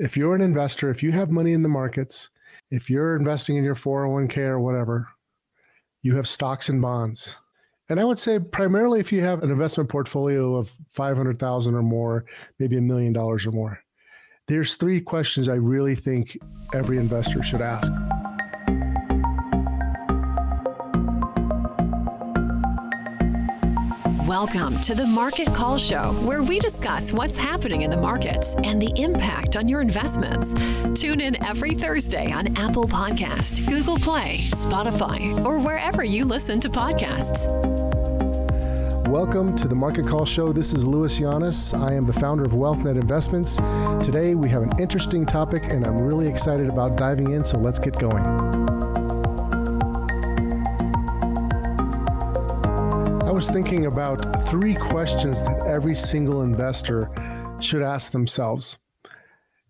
if you're an investor, if you have money in the markets, if you're investing in your 401k or whatever, you have stocks and bonds. And I would say primarily if you have an investment portfolio of 500,000 or more, maybe a million dollars or more. There's three questions I really think every investor should ask. Welcome to the Market Call Show, where we discuss what's happening in the markets and the impact on your investments. Tune in every Thursday on Apple Podcast, Google Play, Spotify, or wherever you listen to podcasts. Welcome to the Market Call Show. This is Louis Llanes. I am the founder of WealthNet Investments. Today we have an interesting topic, and I'm really excited about diving in, so let's get going. I was thinking about three questions that every single investor should ask themselves.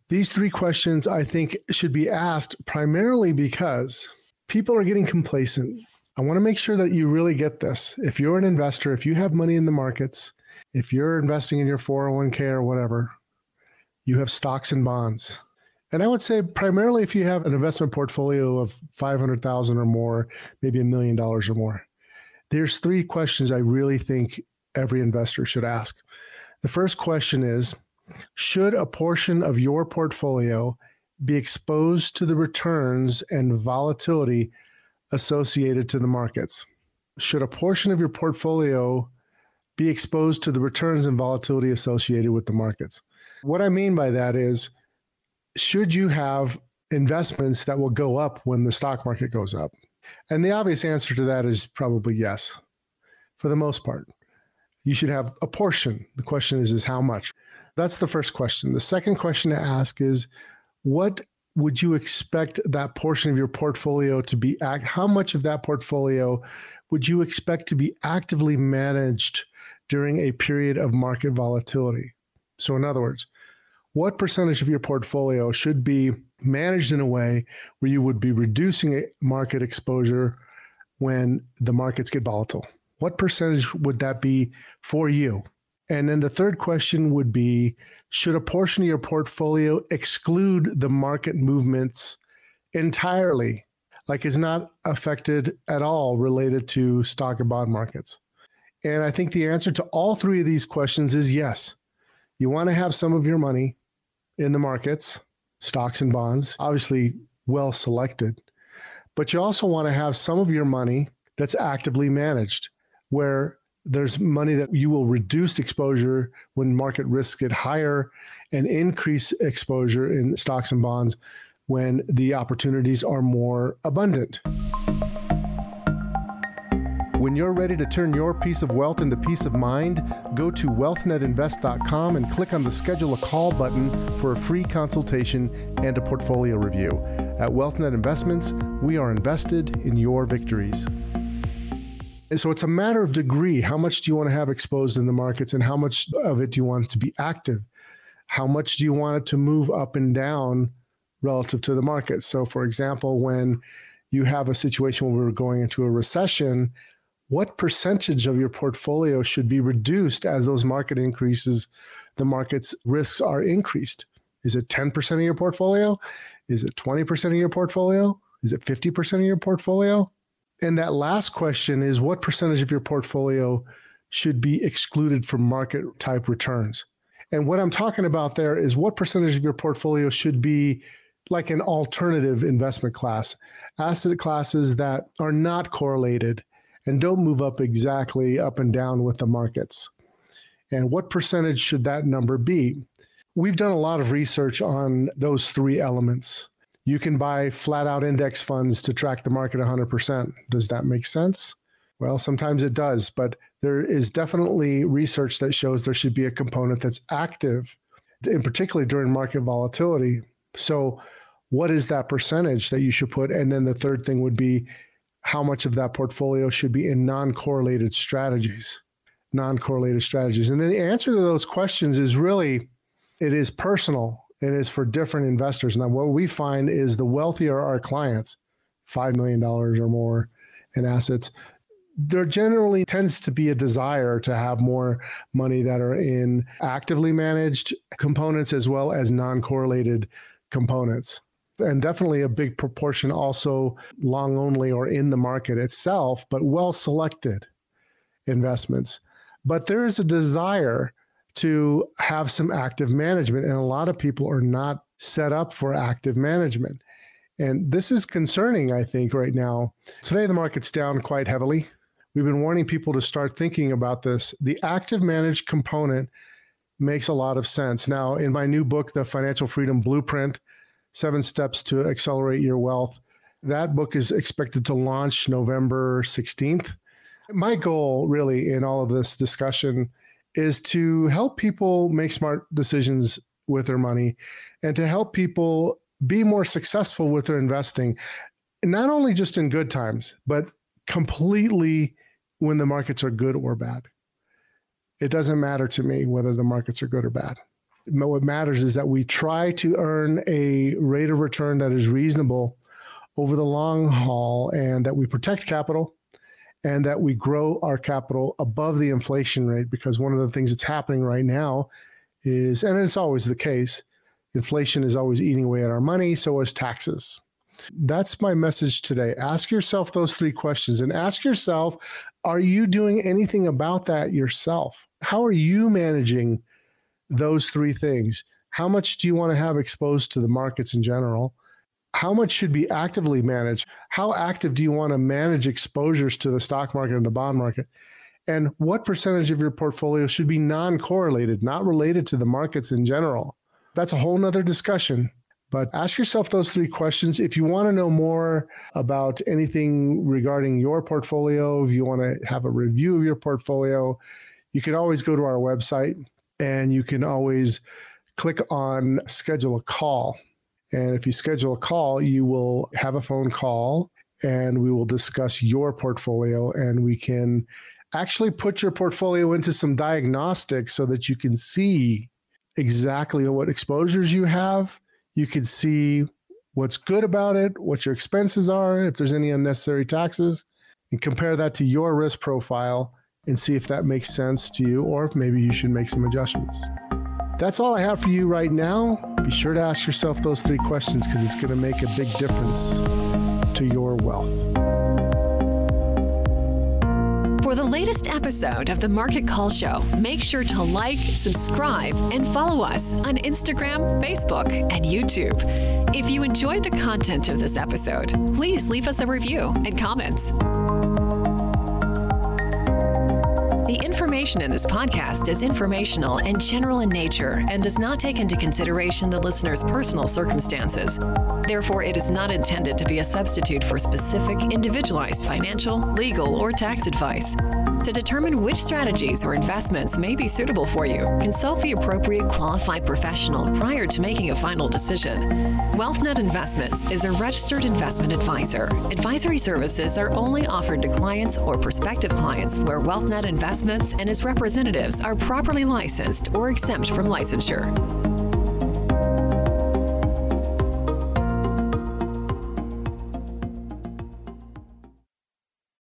These three questions I think should be asked primarily because people are getting complacent. I want to make sure that you really get this. If you're an investor, if you have money in the markets, if you're investing in your 401k or whatever, you have stocks and bonds. And I would say primarily if you have an investment portfolio of 500,000 or more, maybe a million dollars or more there's three questions I really think every investor should ask. The first question is Should a portion of your portfolio be exposed to the returns and volatility associated to the markets? Should a portion of your portfolio be exposed to the returns and volatility associated with the markets? What I mean by that is, should you have investments that will go up when the stock market goes up? And the obvious answer to that is probably yes, for the most part. You should have a portion. The question is, is how much? That's the first question. The second question to ask is, what would you expect that portion of your portfolio to be? Act- how much of that portfolio would you expect to be actively managed during a period of market volatility? So, in other words, what percentage of your portfolio should be managed in a way where you would be reducing market exposure when the markets get volatile? What percentage would that be for you? And then the third question would be Should a portion of your portfolio exclude the market movements entirely, like is not affected at all related to stock and bond markets? And I think the answer to all three of these questions is yes. You want to have some of your money in the markets, stocks and bonds, obviously well selected. But you also want to have some of your money that's actively managed, where there's money that you will reduce exposure when market risks get higher and increase exposure in stocks and bonds when the opportunities are more abundant. You're ready to turn your piece of wealth into peace of mind, go to wealthnetinvest.com and click on the schedule a call button for a free consultation and a portfolio review. At WealthNet Investments, we are invested in your victories. So it's a matter of degree. How much do you want to have exposed in the markets and how much of it do you want it to be active? How much do you want it to move up and down relative to the market? So, for example, when you have a situation where we're going into a recession, what percentage of your portfolio should be reduced as those market increases, the market's risks are increased? Is it 10% of your portfolio? Is it 20% of your portfolio? Is it 50% of your portfolio? And that last question is what percentage of your portfolio should be excluded from market type returns? And what I'm talking about there is what percentage of your portfolio should be like an alternative investment class, asset classes that are not correlated and don't move up exactly up and down with the markets. And what percentage should that number be? We've done a lot of research on those three elements. You can buy flat out index funds to track the market 100%. Does that make sense? Well, sometimes it does, but there is definitely research that shows there should be a component that's active, in particularly during market volatility. So, what is that percentage that you should put? And then the third thing would be how much of that portfolio should be in non correlated strategies, non correlated strategies. And then the answer to those questions is really, it is personal. It is for different investors. Now, what we find is the wealthier our clients, $5 million or more in assets, there generally tends to be a desire to have more money that are in actively managed components as well as non correlated components. And definitely a big proportion also long only or in the market itself, but well selected investments. But there is a desire to have some active management, and a lot of people are not set up for active management. And this is concerning, I think, right now. Today, the market's down quite heavily. We've been warning people to start thinking about this. The active managed component makes a lot of sense. Now, in my new book, The Financial Freedom Blueprint Seven Steps to Accelerate Your Wealth, that book is expected to launch November 16th. My goal, really, in all of this discussion is to help people make smart decisions with their money and to help people be more successful with their investing, not only just in good times, but completely when the markets are good or bad. It doesn't matter to me whether the markets are good or bad. What matters is that we try to earn a rate of return that is reasonable over the long haul and that we protect capital and that we grow our capital above the inflation rate because one of the things that's happening right now is, and it's always the case, inflation is always eating away at our money, so is taxes. That's my message today. Ask yourself those three questions and ask yourself are you doing anything about that yourself? How are you managing those three things? How much do you want to have exposed to the markets in general? how much should be actively managed? How active do you want to manage exposures to the stock market and the bond market? And what percentage of your portfolio should be non correlated, not related to the markets in general? That's a whole nother discussion. But ask yourself those three questions. If you want to know more about anything regarding your portfolio, if you want to have a review of your portfolio, you can always go to our website and you can always click on schedule a call. And if you schedule a call, you will have a phone call and we will discuss your portfolio and we can actually put your portfolio into some diagnostics so that you can see exactly what exposures you have. You can see what's good about it, what your expenses are, if there's any unnecessary taxes, and compare that to your risk profile and see if that makes sense to you or if maybe you should make some adjustments. That's all I have for you right now. Be sure to ask yourself those three questions because it's going to make a big difference to your wealth. For the latest episode of the Market Call Show, make sure to like, subscribe, and follow us on Instagram, Facebook, and YouTube. If you enjoyed the content of this episode, please leave us a review and comments. The information in this podcast is informational and general in nature and does not take into consideration the listener's personal circumstances. Therefore, it is not intended to be a substitute for specific, individualized financial, legal, or tax advice. To determine which strategies or investments may be suitable for you, consult the appropriate qualified professional prior to making a final decision. WealthNet Investments is a registered investment advisor. Advisory services are only offered to clients or prospective clients where WealthNet Investments and its representatives are properly licensed or exempt from licensure.